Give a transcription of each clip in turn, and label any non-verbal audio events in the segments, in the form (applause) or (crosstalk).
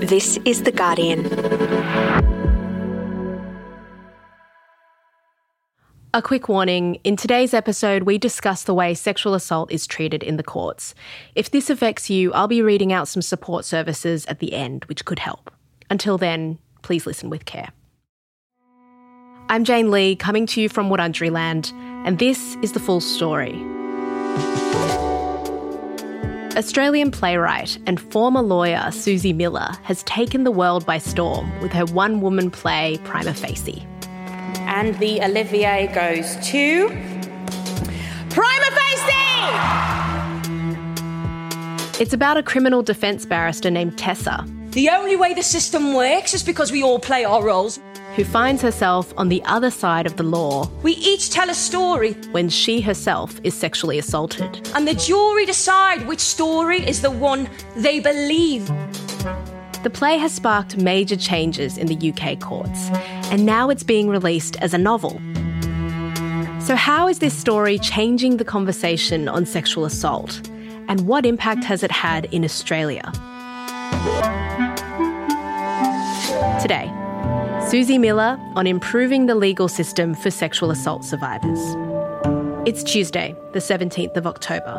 This is The Guardian. A quick warning in today's episode, we discuss the way sexual assault is treated in the courts. If this affects you, I'll be reading out some support services at the end, which could help. Until then, please listen with care. I'm Jane Lee, coming to you from Wurundjeri Land, and this is the full story. Australian playwright and former lawyer Suzie Miller has taken the world by storm with her one woman play Prima Facie. And the Olivier goes to Prima Facie! It's about a criminal defence barrister named Tessa The only way the system works is because we all play our roles. Who finds herself on the other side of the law We each tell a story, when she herself is sexually assaulted. and the jury decide which story is the one they believe. The play has sparked major changes in the UK courts, and now it's being released as a novel. So, how is this story changing the conversation on sexual assault? And what impact has it had in Australia? Today, Suzie Miller on improving the legal system for sexual assault survivors. It's Tuesday, the 17th of October.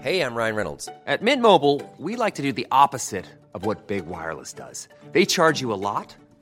Hey, I'm Ryan Reynolds. At Mint Mobile, we like to do the opposite of what Big Wireless does. They charge you a lot,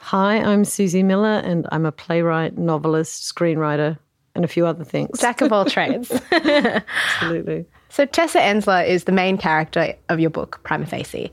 Hi, I'm Suzie Miller, and I'm a playwright, novelist, screenwriter, and a few other things. Jack of all trades. (laughs) (laughs) Absolutely. So Tessa Ensler is the main character of your book, Prima Facie.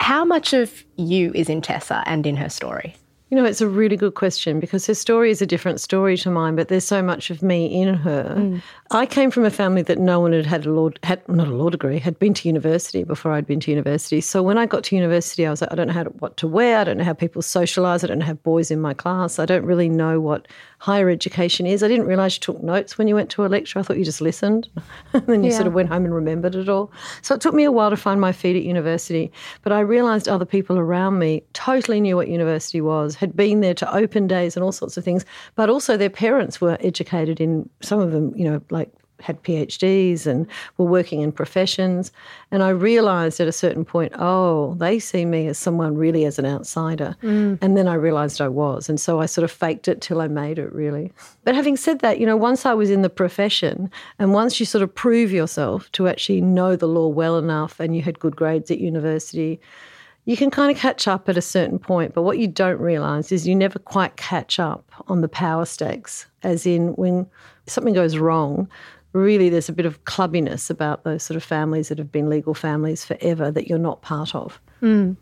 How much of you is in Tessa and in her story? You know, it's a really good question because her story is a different story to mine, but there's so much of me in her. Mm. I came from a family that no one had had a law, had not a law degree, had been to university before I'd been to university. So when I got to university, I was like, I don't know how to, what to wear. I don't know how people socialise. I don't have boys in my class. I don't really know what higher education is. I didn't realise you took notes when you went to a lecture. I thought you just listened, (laughs) and then you sort of went home and remembered it all. So it took me a while to find my feet at university, but I realised other people around me totally knew what university was, had been there to open days and all sorts of things, but also their parents were educated in some of them, you know, like had PhDs and were working in professions. And I realised at a certain point, oh, they see me as someone really as an outsider. Mm. And then I realised I was. And so I sort of faked it till I made it, really. But having said that, you know, once I was in the profession and once you sort of prove yourself to actually know the law well enough and you had good grades at university, you can kind of catch up at a certain point, but what you don't realize is you never quite catch up on the power stakes, as in when something goes wrong, really there's a bit of clubbiness about those sort of families that have been legal families forever that you're not part of. Mm.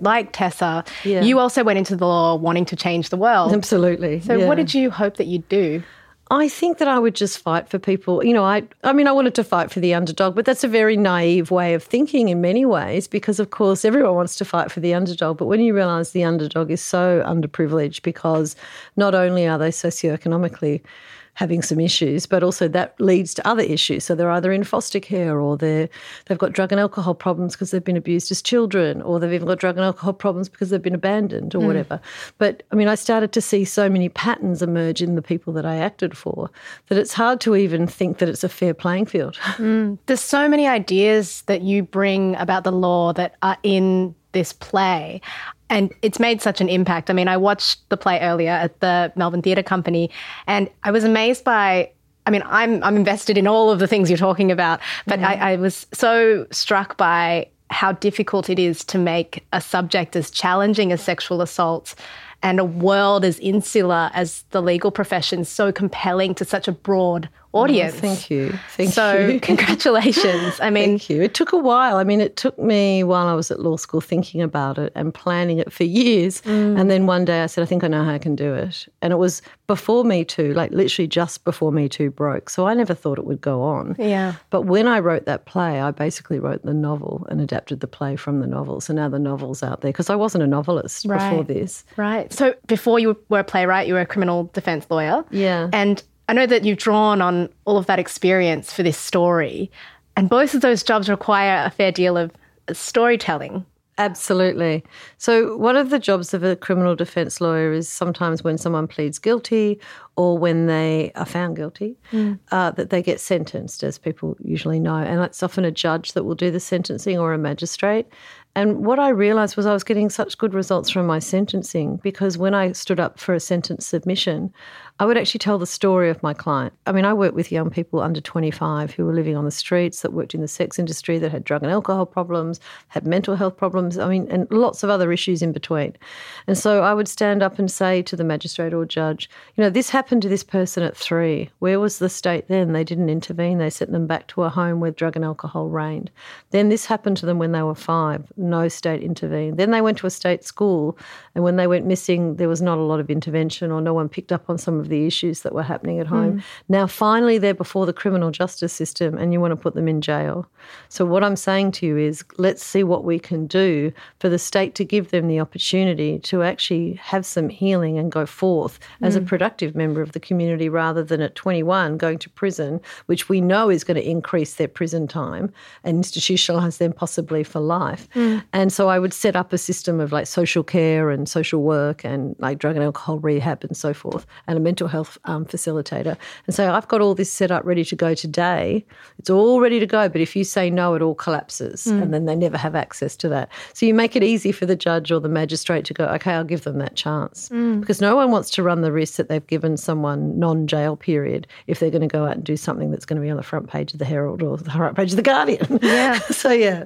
Like Tessa, Yeah. you also went into the law wanting to change the world. Absolutely. So, yeah. what did you hope that you'd do? I think that I would just fight for people. You know, I I mean I wanted to fight for the underdog, but that's a very naive way of thinking in many ways because of course everyone wants to fight for the underdog, but when you realize the underdog is so underprivileged because not only are they socioeconomically having some issues, but also that leads to other issues. So they're either in foster care or they're they've got drug and alcohol problems because they've been abused as children, or they've even got drug and alcohol problems because they've been abandoned or mm. whatever. But I mean, I started to see so many patterns emerge in the people that I acted for that it's hard to even think that it's a fair playing field. (laughs) Mm. There's so many ideas that you bring about the law that are in this play. And it's made such an impact. I mean, I watched the play earlier at the Melbourne Theatre Company and I was amazed by I mean, I'm I'm invested in all of the things you're talking about, but I, mm-hmm. I was so struck by how difficult it is to make a subject as challenging as sexual assault and a world as insular as the legal profession so compelling to such a broad audience. Oh, thank you. Thank so, you. So, (laughs) congratulations. I mean, Thank you. It took a while. I mean, it took me while I was at law school thinking about it and planning it for years. Mm. And then one day I said, I think I know how I can do it. And it was before Me Too, like literally just before Me Too broke. So I never thought it would go on. Yeah. But when I wrote that play, I basically wrote the novel and adapted the play from the novel. So now the novel's out there because I wasn't a novelist before this. Right. So before you were a playwright, you were a criminal defense lawyer. Yeah. And I know that you've drawn on all of that experience for this story. And both of those jobs require a fair deal of storytelling. Absolutely. So, one of the jobs of a criminal defense lawyer is sometimes when someone pleads guilty or when they are found guilty, uh, that they get sentenced, as people usually know. And it's often a judge that will do the sentencing or a magistrate. And what I realized was I was getting such good results from my sentencing because when I stood up for a sentence submission, I would actually tell the story of my client. I mean, I worked with young people under 25 who were living on the streets, that worked in the sex industry, that had drug and alcohol problems, had mental health problems, I mean, and lots of other issues in between. And so I would stand up and say to the magistrate or judge, you know, this happened to this person at three. Where was the state then? They didn't intervene. They sent them back to a home where drug and alcohol reigned. Then this happened to them when they were five. No state intervened. Then they went to a state school, and when they went missing, there was not a lot of intervention or no one picked up on some of the issues that were happening at home. Mm. Now, finally, they're before the criminal justice system, and you want to put them in jail. So, what I'm saying to you is let's see what we can do for the state to give them the opportunity to actually have some healing and go forth as a mm. productive member of the community rather than at 21 going to prison, which we know is going to increase their prison time and institutionalize them possibly for life. Mm. And so I would set up a system of like social care and social work and like drug and alcohol rehab and so forth, and a mental health um, facilitator. And so I've got all this set up ready to go today. It's all ready to go, but if you say no, it all collapses, and then they never have access to that. So you make it easy for the judge or the magistrate to go, okay, I'll give them that chance, because no one wants to run the risk that they've given someone non-jail period if they're going to go out and do something that's going to be on the front page of the Herald or the front page of the Guardian. Yeah. (laughs) so yeah.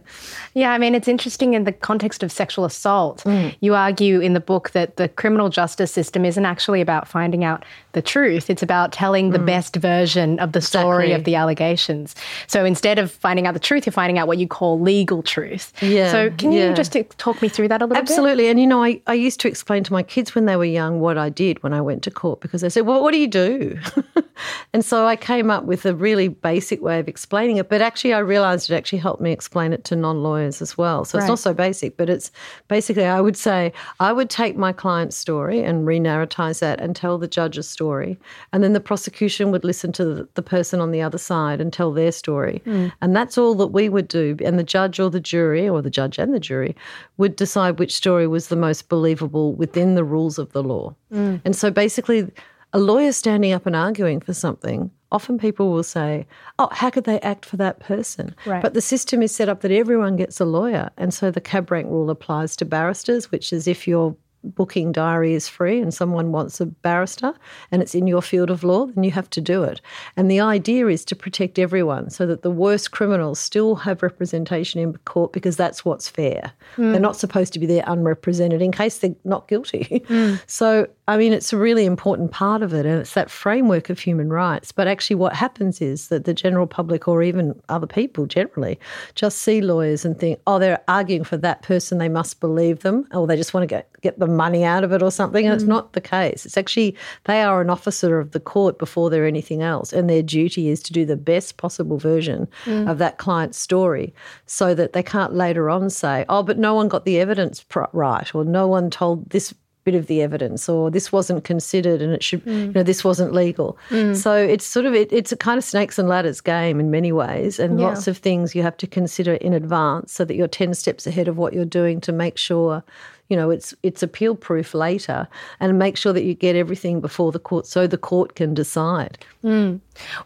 Yeah, I mean, it's interesting in the context of sexual assault. Mm. You argue in the book that the criminal justice system isn't actually about finding out the truth, it's about telling the best version of the story Mm. Exactly. of the allegations. So instead of finding out the truth, you're finding out what you call legal truth. Yeah, So can yeah. you just talk me through that a little bit? Absolutely. And, you know, I, I used to explain to my kids when they were young what I did when I went to court because they said, well, what do you do? (laughs) and so I came up with a really basic way of explaining it. But actually, I realized it actually helped me explain it to non lawyers as well. So it's not so basic, but it's basically, I would say, I would take my client's story and re narratize that and tell the judge's story. And then the prosecution would listen to the, person on the other side and tell their story. Hmm. And that's all that we would do. And the judge or the jury, or the judge and the jury, would decide which story was the most believable within the rules of the law. Hmm. And so basically, a lawyer standing up and arguing for something, often people will say, Oh, how could they act for that person? Right. But the system is set up that everyone gets a lawyer. And so the cab rank rule applies to barristers, which is if you're booking diary is free and someone wants a barrister and it's in your field of law, then you have to do it. And the idea is to protect everyone so that the worst criminals still have representation in court because that's what's fair. Hmm. They're not supposed to be there unrepresented in case they're not guilty. Hmm. (laughs) So, I mean, it's a really important part of it and it's that framework of human rights. But actually, what happens is that the general public or even other people generally just see lawyers and think, oh, they're arguing for that person, they must believe them, or they just want to get, get the money out of it or something. And it's mm. not the case. It's actually, they are an officer of the court before they're anything else. And their duty is to do the best possible version mm. of that client's story so that they can't later on say, oh, but no one got the evidence pr- right, or no one told this bit of the evidence or this wasn't considered and it should mm. you know this wasn't legal so it's sort of it, it's a kind of snakes and ladders game in many ways and Yeah. lots of things you have to consider in advance so that you're 10 steps ahead of what you're doing to make sure you know, it's it's appeal proof later, and make sure that you get everything before the court, so the court can decide. Hmm.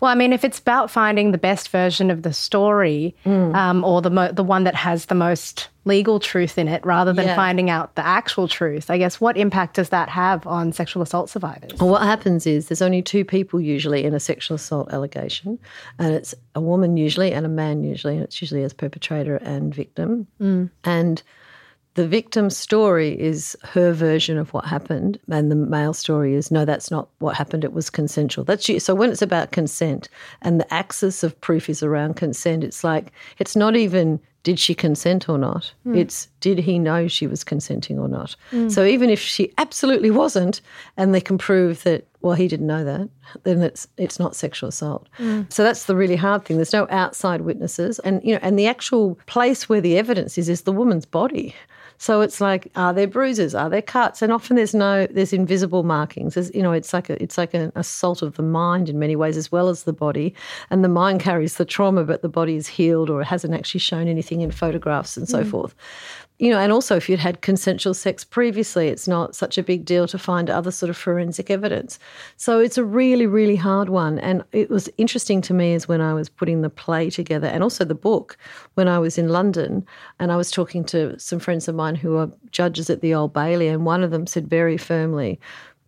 Well, I mean, if it's about finding the best version of the story, hmm. um, or the mo- the one that has the most legal truth in it, rather than Yeah. finding out the actual truth, I guess what impact does that have on sexual assault survivors? Well, what happens is there's only two people usually in a sexual assault allegation, and it's a woman usually and a man usually, and it's usually as perpetrator and victim. Hmm. And the victim's story is her version of what happened, and the male story is no, that's not what happened. It was consensual. That's you. So when it's about consent, and the axis of proof is around consent, it's like it's not even did she consent or not. Hmm. It's did he know she was consenting or not. Hmm. So even if she absolutely wasn't, and they can prove that well he didn't know that, then it's it's not sexual assault. Hmm. So that's the really hard thing. There's no outside witnesses, and you know, and the actual place where the evidence is is the woman's body. So it's like, are there bruises? Are there cuts? And often there's no, there's invisible markings. There's, you know, it's like a, it's like an assault of the mind in many ways as well as the body. And the mind carries the trauma, but the body is healed or it hasn't actually shown anything in photographs and so hmm. forth. You know, and also if you'd had consensual sex previously, it's not such a big deal to find other sort of forensic evidence. So it's a really, really hard one. And it was interesting to me is when I was putting the play together and also the book when I was in London and I was talking to some friends of mine who are judges at the Old Bailey, and one of them said very firmly,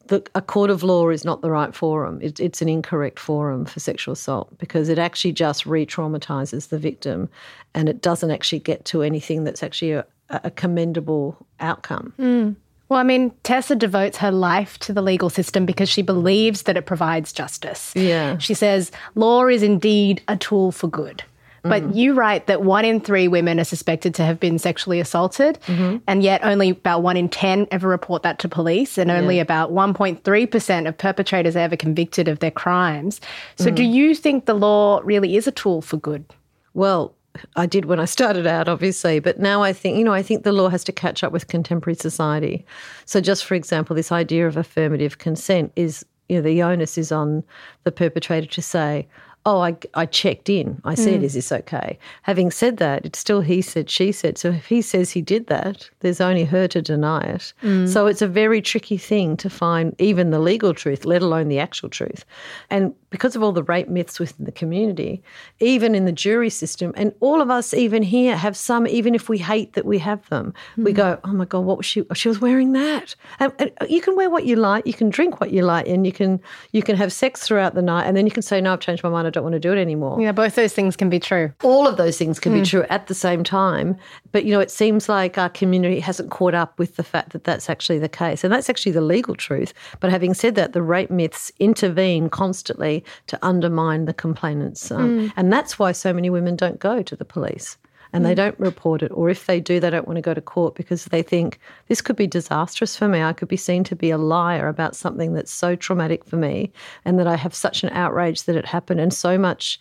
that a court of law is not the right forum. It, it's an incorrect forum for sexual assault because it actually just re traumatizes the victim and it doesn't actually get to anything that's actually a, a commendable outcome. Mm. Well, I mean, Tessa devotes her life to the legal system because she believes that it provides justice. Yeah. She says, law is indeed a tool for good. But mm. you write that one in three women are suspected to have been sexually assaulted, mm-hmm. and yet only about one in 10 ever report that to police, and only about 1.3% of perpetrators are ever convicted of their crimes. So, mm. do you think the law really is a tool for good? Well, I did when I started out, obviously, but now I think, you know, I think the law has to catch up with contemporary society. So, just for example, this idea of affirmative consent is, you know, the onus is on the perpetrator to say, Oh, I, I checked in. I said, mm. Is this okay? Having said that, it's still he said, she said. So if he says he did that, there's only her to deny it. Mm. So it's a very tricky thing to find even the legal truth, let alone the actual truth. And because of all the rape myths within the community, even in the jury system, and all of us, even here, have some, even if we hate that we have them, we mm. go, oh my God, what was she? She was wearing that. And, and uh, you can wear what you like, you can drink what you like, and you can you can have sex throughout the night, and then you can say, no, I've changed my mind, I don't want to do it anymore Yeah, both those things can be true. all of those things can be true at the same time. But, you know, it seems like our community hasn't caught up with the fact that that's actually the case. And that's actually the legal truth. But having said that, the rape myths intervene constantly to undermine the complainants. Um, And that's why so many women don't go to the police. And they mm. don't report it, or if they do, they don't want to go to court because they think this could be disastrous for me. I could be seen to be a liar about something that's so traumatic for me, and that I have such an outrage that it happened, and so much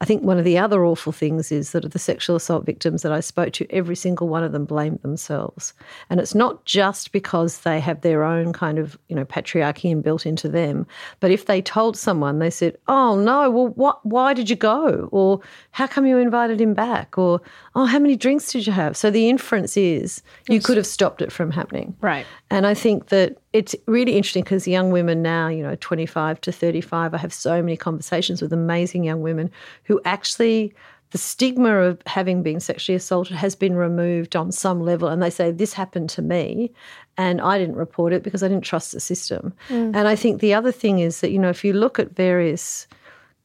I think one of the other awful things is that of the sexual assault victims that I spoke to, every single one of them blamed themselves. And it's not just because they have their own kind of, you know, patriarchy inbuilt into them, but if they told someone, they said, "Oh no, well, what? Why did you go?" Or "How come you invited him back?" Or "Oh, how many drinks did you have?" So the inference is you could have stopped it from happening. Right. And I think that it's really interesting because young women now, you know, 25 to 35, I have so many conversations with amazing young women who actually, the stigma of having been sexually assaulted has been removed on some level. And they say, This happened to me. And I didn't report it because I didn't trust the system. Mm. And I think the other thing is that, you know, if you look at various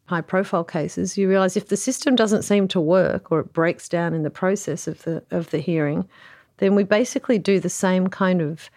high profile cases, you realize if the system doesn't seem to work or it breaks down in the process of the of the hearing, then we basically do the same kind of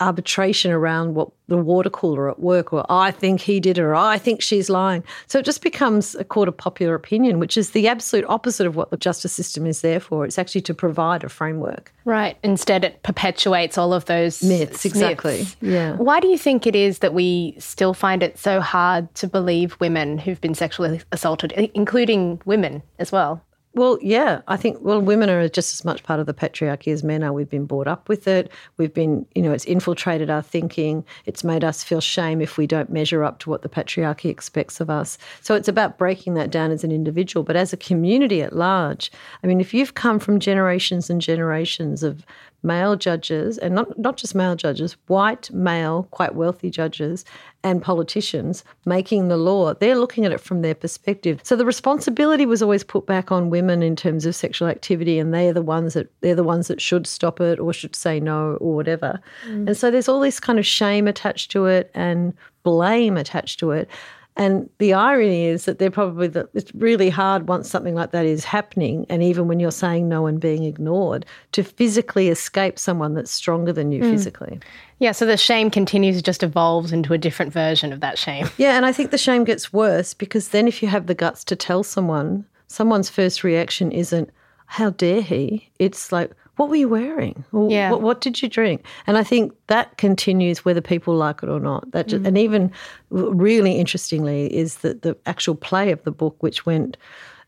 arbitration around what the water cooler at work or I think he did it or I think she's lying. So it just becomes a court of popular opinion, which is the absolute opposite of what the justice system is there for. It's actually to provide a framework. Right. Instead, it perpetuates all of those Myths, exactly. myths. Yeah. Why do you think it is that we still find it so hard to believe women who've been sexually assaulted, including women as well? Well, yeah, I think well, women are just as much part of the patriarchy as men are. We've been brought up with it. We've been, you know, it's infiltrated our thinking. It's made us feel shame if we don't measure up to what the patriarchy expects of us. So it's about breaking that down as an individual, but as a community at large. I mean, if you've come from generations and generations of male judges, and not, not just male judges, white, male, quite wealthy judges, and politicians making the law, they're looking at it from their perspective. So the responsibility was always put back on women in terms of sexual activity, and they're the ones that they're the ones that should stop it or should say no or whatever. Mm. And so there's all this kind of shame attached to it and blame attached to it. And the irony is that they're probably the, it's really hard once something like that is happening, and even when you're saying no and being ignored, to physically escape someone that's stronger than you mm. physically. Yeah, so the shame continues, just evolves into a different version of that shame. (laughs) Yeah, and I think the shame gets worse because then if you have the guts to tell someone, someone's first reaction isn't, how dare he? It's like, what were you wearing? yeah. What, what, did you drink? And I think that continues whether people like it or not. That just, mm. And even really interestingly is that the actual play of the book, which went,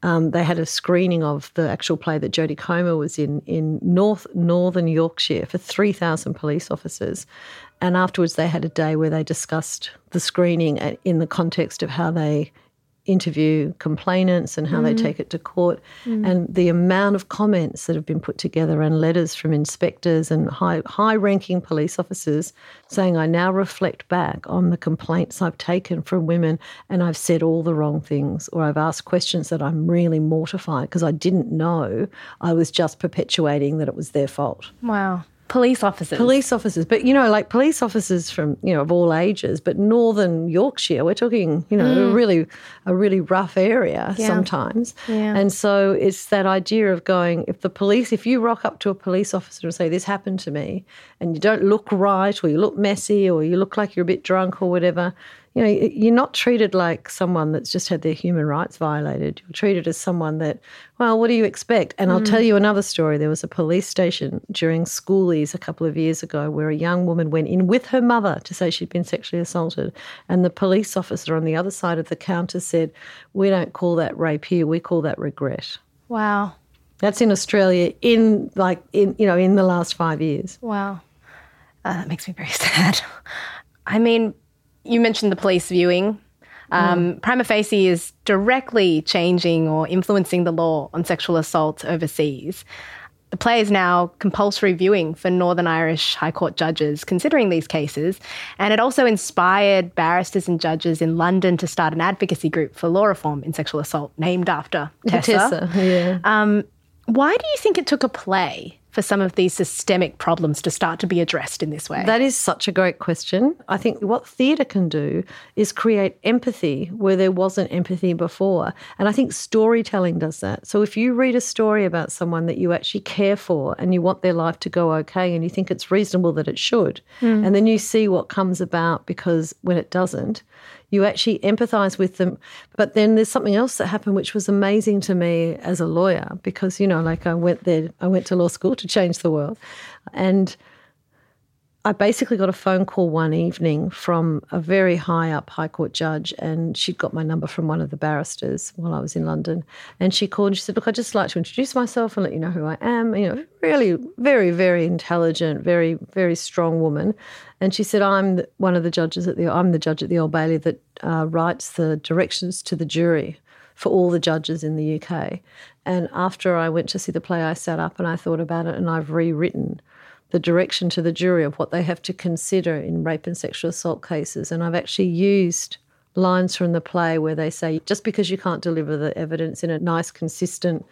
um, they had a screening of the actual play that Jodie Comer was in in North Northern Yorkshire for 3,000 police officers. And afterwards, they had a day where they discussed the screening in the context of how they interview complainants and how mm. they take it to court, mm. and the amount of comments that have been put together and letters from inspectors and high high ranking police officers saying, "I now reflect back on the complaints I've taken from women, and I've said all the wrong things, or I've asked questions that I'm really mortified because I didn't know I was just perpetuating that it was their fault." Wow. Police officers. Police officers. But, you know, like police officers from, you know, of all ages, but northern Yorkshire, we're talking, you know, mm. a really a really rough area yeah. sometimes. Yeah. And so it's that idea of going, if the police, if you rock up to a police officer and say, this happened to me, and you don't look right, or you look messy, or you look like you're a bit drunk or whatever, you know, you're not treated like someone that's just had their human rights violated. You're treated as someone that, well, what do you expect? And mm. I'll tell you another story. There was a police station during schoolies a couple of years ago where a young woman went in with her mother to say she'd been sexually assaulted. And the police officer on the other side of the counter said, We don't call that rape here, we call that regret. Wow. That's in Australia in like in you know in the last five years. Wow, uh, that makes me very (laughs) sad. I mean, you mentioned the police viewing. Um, mm. Prima facie is directly changing or influencing the law on sexual assault overseas. The play is now compulsory viewing for Northern Irish High Court judges considering these cases, and it also inspired barristers and judges in London to start an advocacy group for law reform in sexual assault named after (laughs) Tessa. Tessa yeah. Um, why do you think it took a play for some of these systemic problems to start to be addressed in this way? That is such a great question. I think what theatre can do is create empathy where there wasn't empathy before. And I think storytelling does that. So if you read a story about someone that you actually care for and you want their life to go okay and you think it's reasonable that it should, mm. and then you see what comes about because when it doesn't, you actually empathize with them. But then there's something else that happened which was amazing to me as a lawyer because, you know, like I went there, I went to law school to change the world. And I basically got a phone call one evening from a very high up High Court judge, and she'd got my number from one of the barristers while I was in London. And she called and she said, Look, I'd just like to introduce myself and let you know who I am. You know, really, very, very intelligent, very, very strong woman. And she said, I'm one of the judges at the, I'm the judge at the Old Bailey that uh, writes the directions to the jury for all the judges in the UK. And after I went to see the play, I sat up and I thought about it, and I've rewritten the direction to the jury of what they have to consider in rape and sexual assault cases. And I've actually used lines from the play where they say, just because you can't deliver the evidence in a nice, consistent,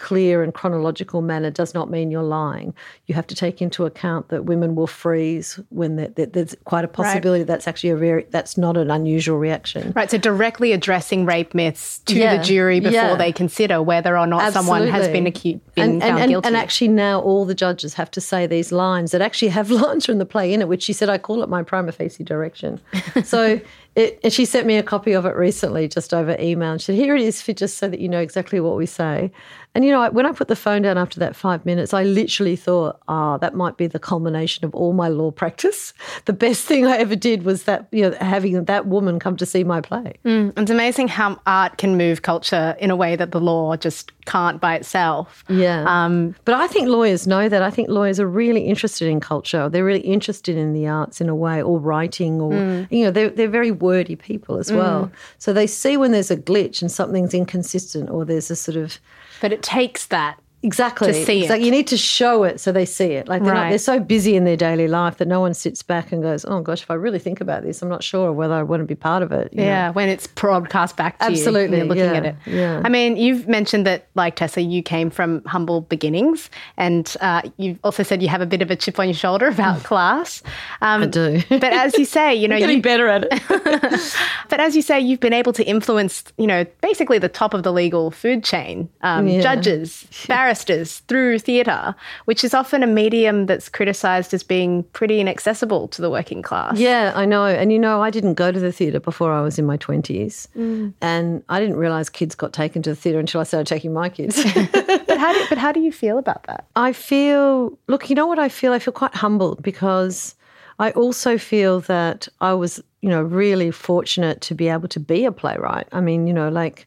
clear and chronological manner does not mean you're lying. You have to take into account that women will freeze when there's quite a possibility right. that's actually a very that's not an unusual reaction. Right. So directly addressing rape myths to yeah. the jury before yeah. they consider whether or not Absolutely. someone has been accused been and, found and, guilty. And actually now all the judges have to say these lines that actually have (laughs) lines from the play in it, which she said I call it my prima facie direction. (laughs) so it, and she sent me a copy of it recently, just over email. And she said, "Here it is, for just so that you know exactly what we say." And you know, when I put the phone down after that five minutes, I literally thought, "Ah, oh, that might be the culmination of all my law practice." (laughs) The best thing I ever did was that you know having that woman come to see my play. Mm, it's amazing how art can move culture in a way that the law just can't by itself. Yeah. Um, but I think lawyers know that. I think lawyers are really interested in culture. They're really interested in the arts in a way, or writing, or mm. you know, they're they're very wordy people as well. Mm. So they see when there's a glitch and something's inconsistent or there's a sort of. But it takes that Exactly. To see It's like it. you need to show it so they see it. Like they're, not, they're so busy in their daily life that no one sits back and goes, "Oh gosh, if I really think about this, I'm not sure whether I want to be part of it." you know? Yeah, when it's broadcast back to Absolutely, you, and you're looking yeah, at it. yeah. I mean, you've mentioned that, like Tessa, you came from humble beginnings, and uh, you've also said you have a bit of a chip on your shoulder about (laughs) class. Um, I do. (laughs) but as you say, you (laughs) know, Getting you, better at it. but as you say, you've been able to influence, you know, basically the top of the legal food chain, um, Yeah. judges, barristers through theatre, which is often a medium that's criticised as being pretty inaccessible to the working class. Yeah, I know. And you know, I didn't go to the theatre before I was in my 20s. Mm. And I didn't realise kids got taken to the theatre until I started taking my kids. (laughs) But how do but how do you feel about that? I feel, look, you know what I feel? I feel quite humbled because I also feel that I was, you know, really fortunate to be able to be a playwright. I mean, you know, like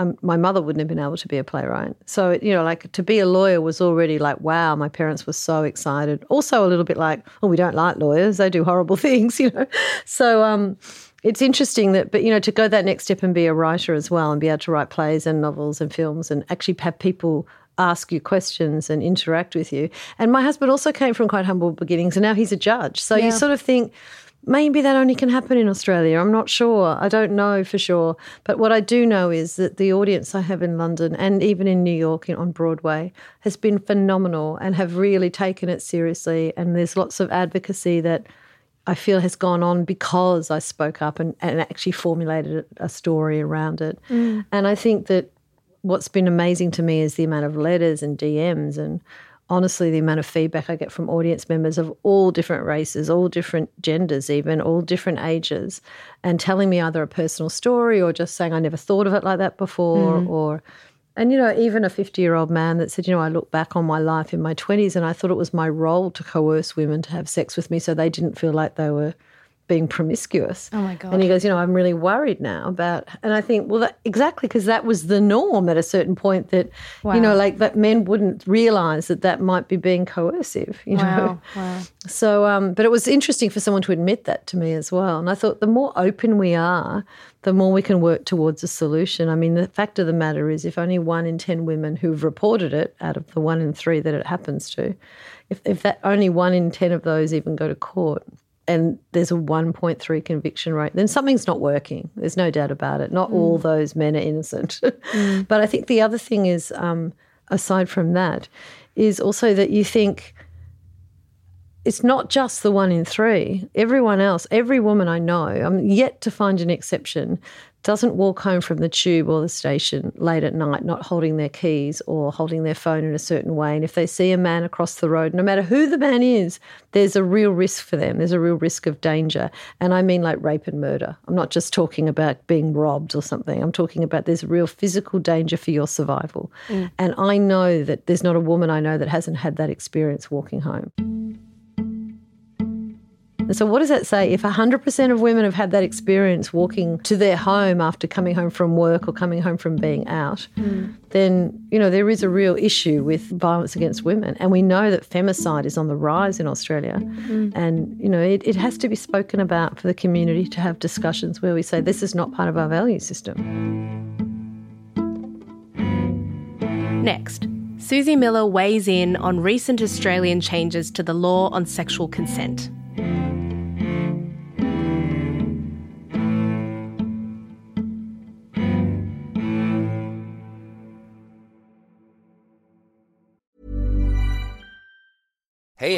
um, my mother wouldn't have been able to be a playwright. So, you know, like to be a lawyer was already like, wow, my parents were so excited. Also, a little bit like, oh, we don't like lawyers, they do horrible (laughs) things, you know. So, um, it's interesting that, but you know, to go that next step and be a writer as well and be able to write plays and novels and films and actually have people ask you questions and interact with you. And my husband also came from quite humble beginnings and now he's a judge. So you sort of think, maybe that only can happen in Australia. I'm not sure. I don't know for sure. But what I do know is that the audience I have in London and even in New York in, on Broadway has been phenomenal and have really taken it seriously. And there's lots of advocacy that I feel has gone on because I spoke up and, and actually formulated a story around it. Mm. And I think that what's been amazing to me is the amount of letters and DMs and honestly the amount of feedback I get from audience members of all different races, all different genders, even all different ages, and telling me either a personal story or just saying I never thought of it like that before mm-hmm. or and you know, even a 50 year old man that said, you know, I look back on my life in my 20s and I thought it was my role to coerce women to have sex with me so they didn't feel like they were being promiscuous. Oh my God. And he goes, you know, I'm really worried now about, and I think, well, that, exactly because that was the norm at a certain point that, you know, like that men wouldn't realize that that might be being coercive, you know. Wow. (laughs) Wow. So, um, but it was interesting for someone to admit that to me as well. And I thought the more open we are, the more we can work towards a solution. I mean, the fact of the matter is, if only one in 10 women who've reported it out of the one in three that it happens to, if, if that only one in 10 of those even go to court, and there's a 1.3 conviction rate, then something's not working. There's no doubt about it. Not all those men are innocent. (laughs) But I think the other thing is, um, aside from that, is also that you think it's not just the one in three. Everyone else, every woman I know, I'm yet to find an exception, doesn't walk home from the tube or the station late at night not holding their keys or holding their phone in a certain way. And if they see a man across the road, no matter who the man is, there's a real risk for them. There's a real risk of danger. And I mean like rape and murder. I'm not just talking about being robbed or something. I'm talking about there's real physical danger for your survival. Mm. And I know that there's not a woman I know that hasn't had that experience walking home. And so, what does that say? If 100% of women have had that experience walking to their home after coming home from work or coming home from being out, hmm. then, you know, there is a real issue with violence against women. And we know that femicide is on the rise in Australia. Hmm. And, you know, it, it has to be spoken about for the community to have discussions where we say this is not part of our value system. Next, Suzie Miller weighs in on recent Australian changes to the law on sexual consent.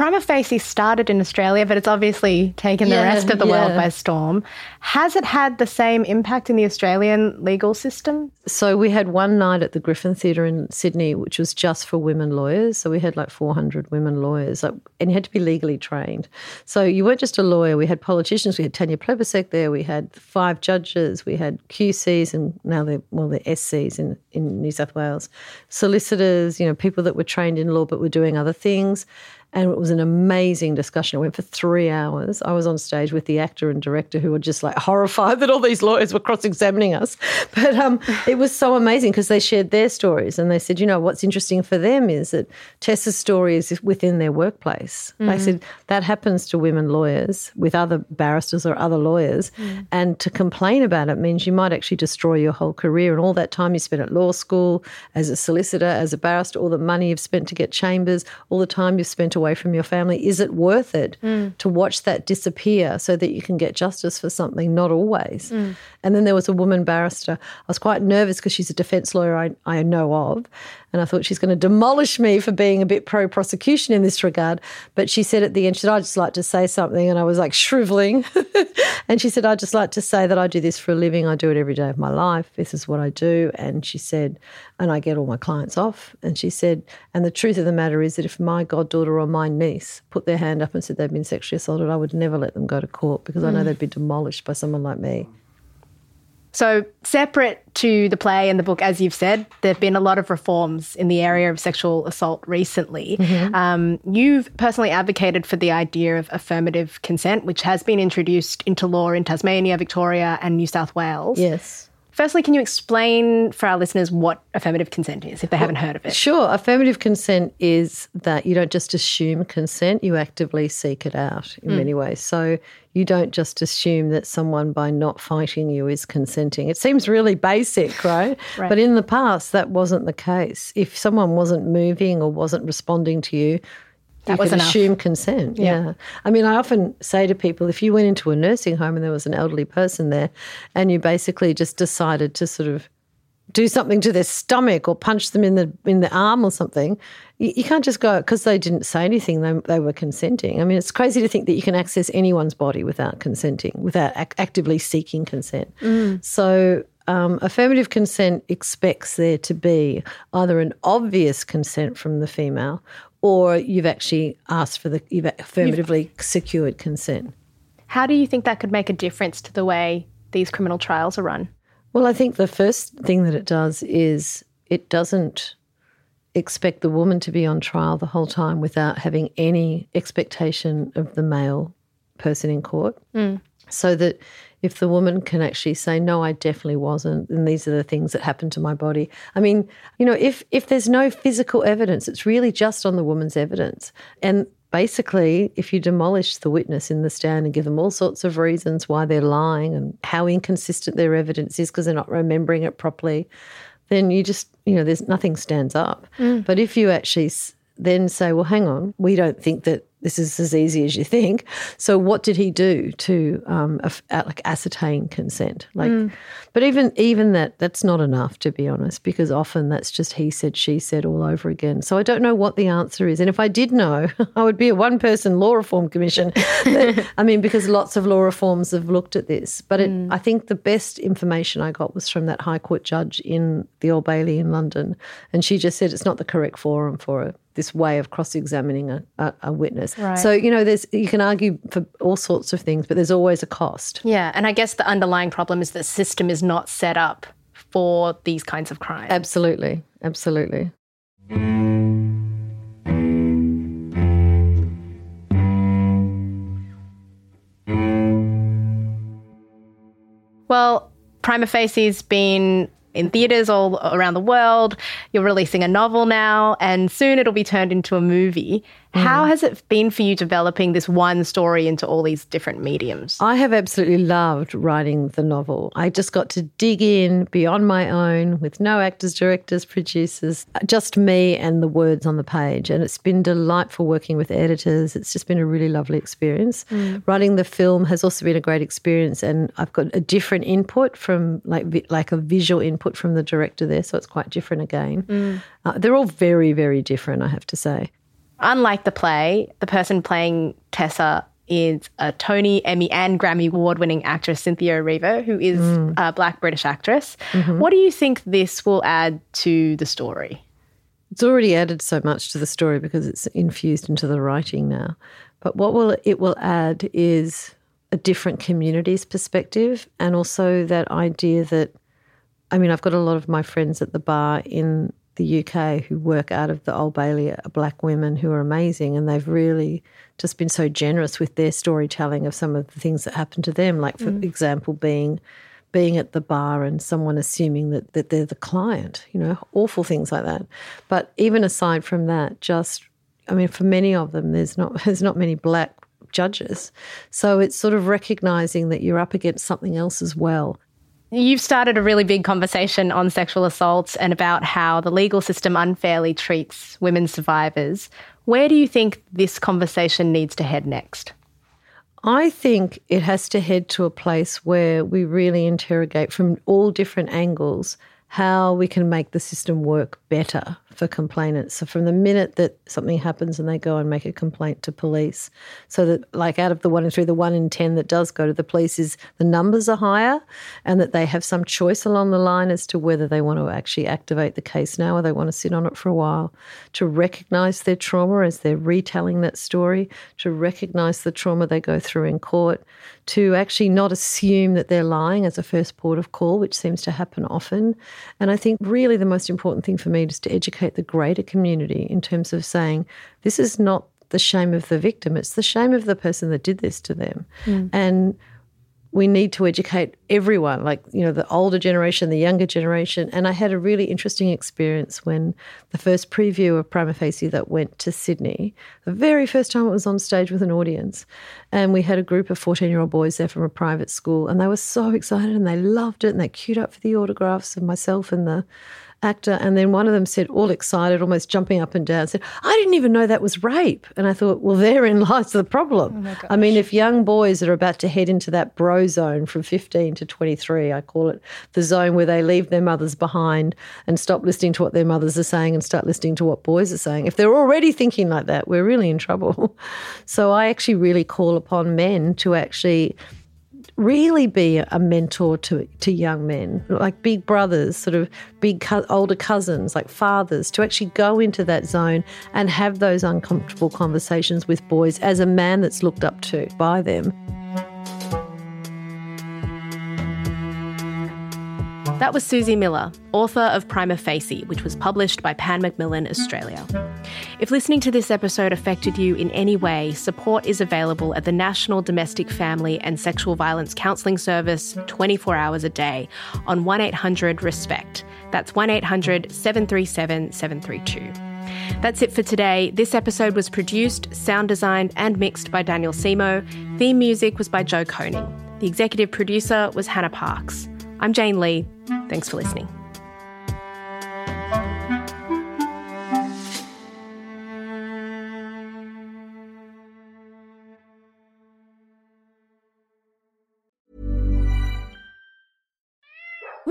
Prima facie started in Australia, but it's obviously taken the rest of the world by storm. Has it had the same impact in the Australian legal system? So we had one night at the Griffin Theatre in Sydney, which was just for women lawyers. So we had like 400 women lawyers, like, and you had to be legally trained. So you weren't just a lawyer. We had politicians. We had Tanya Plibersek there. We had five judges. We had QCs, and now they're well, they're SCs in in New South Wales. Solicitors, you know, people that were trained in law but were doing other things. And it was an amazing discussion. It went for three hours. I was on stage with the actor and director who were just like horrified that all these lawyers were cross examining us. (laughs) But um, it was so amazing because they shared their stories and they said, you know, what's interesting for them is that Tessa's story is within their workplace. They said that happens to women lawyers with other barristers or other lawyers. And to complain about it means you might actually destroy your whole career and all that time you spent at law school, as a solicitor, as a barrister, all the money you've spent to get chambers, all the time you've spent away from your family. Is it worth it mm. to watch that disappear so that you can get justice for something? Not always. Mm. And then there was a woman barrister. I was quite nervous because she's a defence lawyer I, I know of. And I thought she's going to demolish me for being a bit pro prosecution in this regard. But she said at the end, she said, I'd just like to say something. And I was like shriveling. (laughs) and she said, I'd just like to say that I do this for a living. I do it every day of my life. This is what I do. And she said, and I get all my clients off. And she said, and the truth of the matter is that if my goddaughter or my niece put their hand up and said they've been sexually assaulted, I would never let them go to court because I know hmm. they'd be demolished by someone like me. So, separate to the play and the book, as you've said, there have been a lot of reforms in the area of sexual assault recently. Um, you've personally advocated for the idea of affirmative consent, which has been introduced into law in Tasmania, Victoria, and New South Wales. Yes. Firstly, can you explain for our listeners what affirmative consent is if they haven't heard of it? Sure. Affirmative consent is that you don't just assume consent, you actively seek it out in hmm. many ways. So you don't just assume that someone by not fighting you is consenting. It seems really basic, (laughs) right? Right. But in the past, that wasn't the case. If someone wasn't moving or wasn't responding to you, That you was could enough. assume consent. Yeah. I mean, I often say to people if you went into a nursing home and there was an elderly person there and you basically just decided to sort of do something to their stomach or punch them in the in the arm or something, you, you can't just go because they didn't say anything. They they were consenting. I mean, it's crazy to think that you can access anyone's body without consenting, without ac- actively seeking consent. So. Um, affirmative consent expects there to be either an obvious consent from the female, or you've actually asked for the you've affirmatively secured consent. How do you think that could make a difference to the way these criminal trials are run? Well, I think the first thing that it does is it doesn't expect the woman to be on trial the whole time without having any expectation of the male person in court. Mm. So that if the woman can actually say, No, I definitely wasn't, and these are the things that happened to my body. I mean, you know, if if there's no physical evidence, it's really just on the woman's evidence. And basically, if you demolish the witness in the stand and give them all sorts of reasons why they're lying and how inconsistent their evidence is because they're not remembering it properly, then you just, you know, there's nothing stands up. Mm. But if you actually then say, well, hang on, we don't think that this is as easy as you think. So what did he do to um, uh, like ascertain consent? Like, but even even that that's not enough to be honest, because often that's just he said she said all over again. So I don't know what the answer is, and if I did know, (laughs) I would be a one person law reform commission. But, (laughs) I mean, because lots of law reforms have looked at this, but it, I think the best information I got was from that High Court judge in the Old Bailey in London, and she just said it's not the correct forum for it. This way of cross-examining a, a, a witness. Right. So you know, there's you can argue for all sorts of things, but there's always a cost. Yeah, and I guess the underlying problem is the system is not set up for these kinds of crimes. Absolutely, absolutely. Well, Prima Facie's been in theatres all around the world. You're releasing a novel now, and soon it'll be turned into a movie. How has it been for you developing this one story into all these different mediums? I have absolutely loved writing the novel. I just got to dig in beyond my own with no actors, directors, producers, just me and the words on the page. And it's been delightful working with editors. It's just been a really lovely experience. Mm. Writing the film has also been a great experience, and I've got a different input from like like a visual input from the director there, so it's quite different again. Mm. Uh, they're all very, very different, I have to say. Unlike the play, the person playing Tessa is a Tony, Emmy, and Grammy award winning actress, Cynthia Erivo, who is mm. a black British actress. Mm-hmm. What do you think this will add to the story? It's already added so much to the story because it's infused into the writing now. But what will it will add is a different community's perspective and also that idea that I mean, I've got a lot of my friends at the bar in the UK who work out of the Old Bailey are black women who are amazing, and they've really just been so generous with their storytelling of some of the things that happened to them. Like, for mm. example, being being at the bar and someone assuming that, that they're the client, you know, awful things like that. But even aside from that, just I mean, for many of them, there's not (laughs) there's not many black judges, so it's sort of recognizing that you're up against something else as well. You've started a really big conversation on sexual assaults and about how the legal system unfairly treats women survivors. Where do you think this conversation needs to head next? I think it has to head to a place where we really interrogate from all different angles how we can make the system work better for complainants. So from the minute that something happens and they go and make a complaint to police, so that like out of the one in three, the one in ten that does go to the police is the numbers are higher and that they have some choice along the line as to whether they want to actually activate the case now or they want to sit on it for a while. To recognize their trauma as they're retelling that story, to recognize the trauma they go through in court, to actually not assume that they're lying as a first port of call, which seems to happen often. And I think really the most important thing for me is to educate the greater community in terms of saying this is not the shame of the victim, it's the shame of the person that did this to them. Mm. And we need to educate everyone, like, you know, the older generation, the younger generation. And I had a really interesting experience when the first preview of Prima Facie that went to Sydney, the very first time it was on stage with an audience. And we had a group of 14 year old boys there from a private school. And they were so excited and they loved it and they queued up for the autographs of myself and the actor. And then one of them said, all excited, almost jumping up and down, said, I didn't even know that was rape. And I thought, well, (laughs) therein lies the problem. Oh I mean, if young boys are about to head into that bro zone from 15 to 23, I call it the zone where they leave their mothers behind and stop listening to what their mothers are saying and start listening to what boys are saying. If they're already thinking like that, we're really in trouble. (laughs) so I actually really call upon men to actually really be a mentor to to young men, like big brothers, sort of big co- older cousins, like fathers, to actually go into that zone and have those uncomfortable conversations with boys as a man that's looked up to by them. That was Suzie Miller, author of Prima Facie, which was published by Pan Macmillan Australia. If listening to this episode affected you in any way, support is available at the National Domestic Family and Sexual Violence Counselling Service 24 hours a day on 1800 RESPECT. That's 1800 737 732. That's it for today. This episode was produced, sound designed, and mixed by Daniel Simo. Theme music was by Joe Koning. The executive producer was Hannah Parks. I'm Jane Lee. Thanks for listening.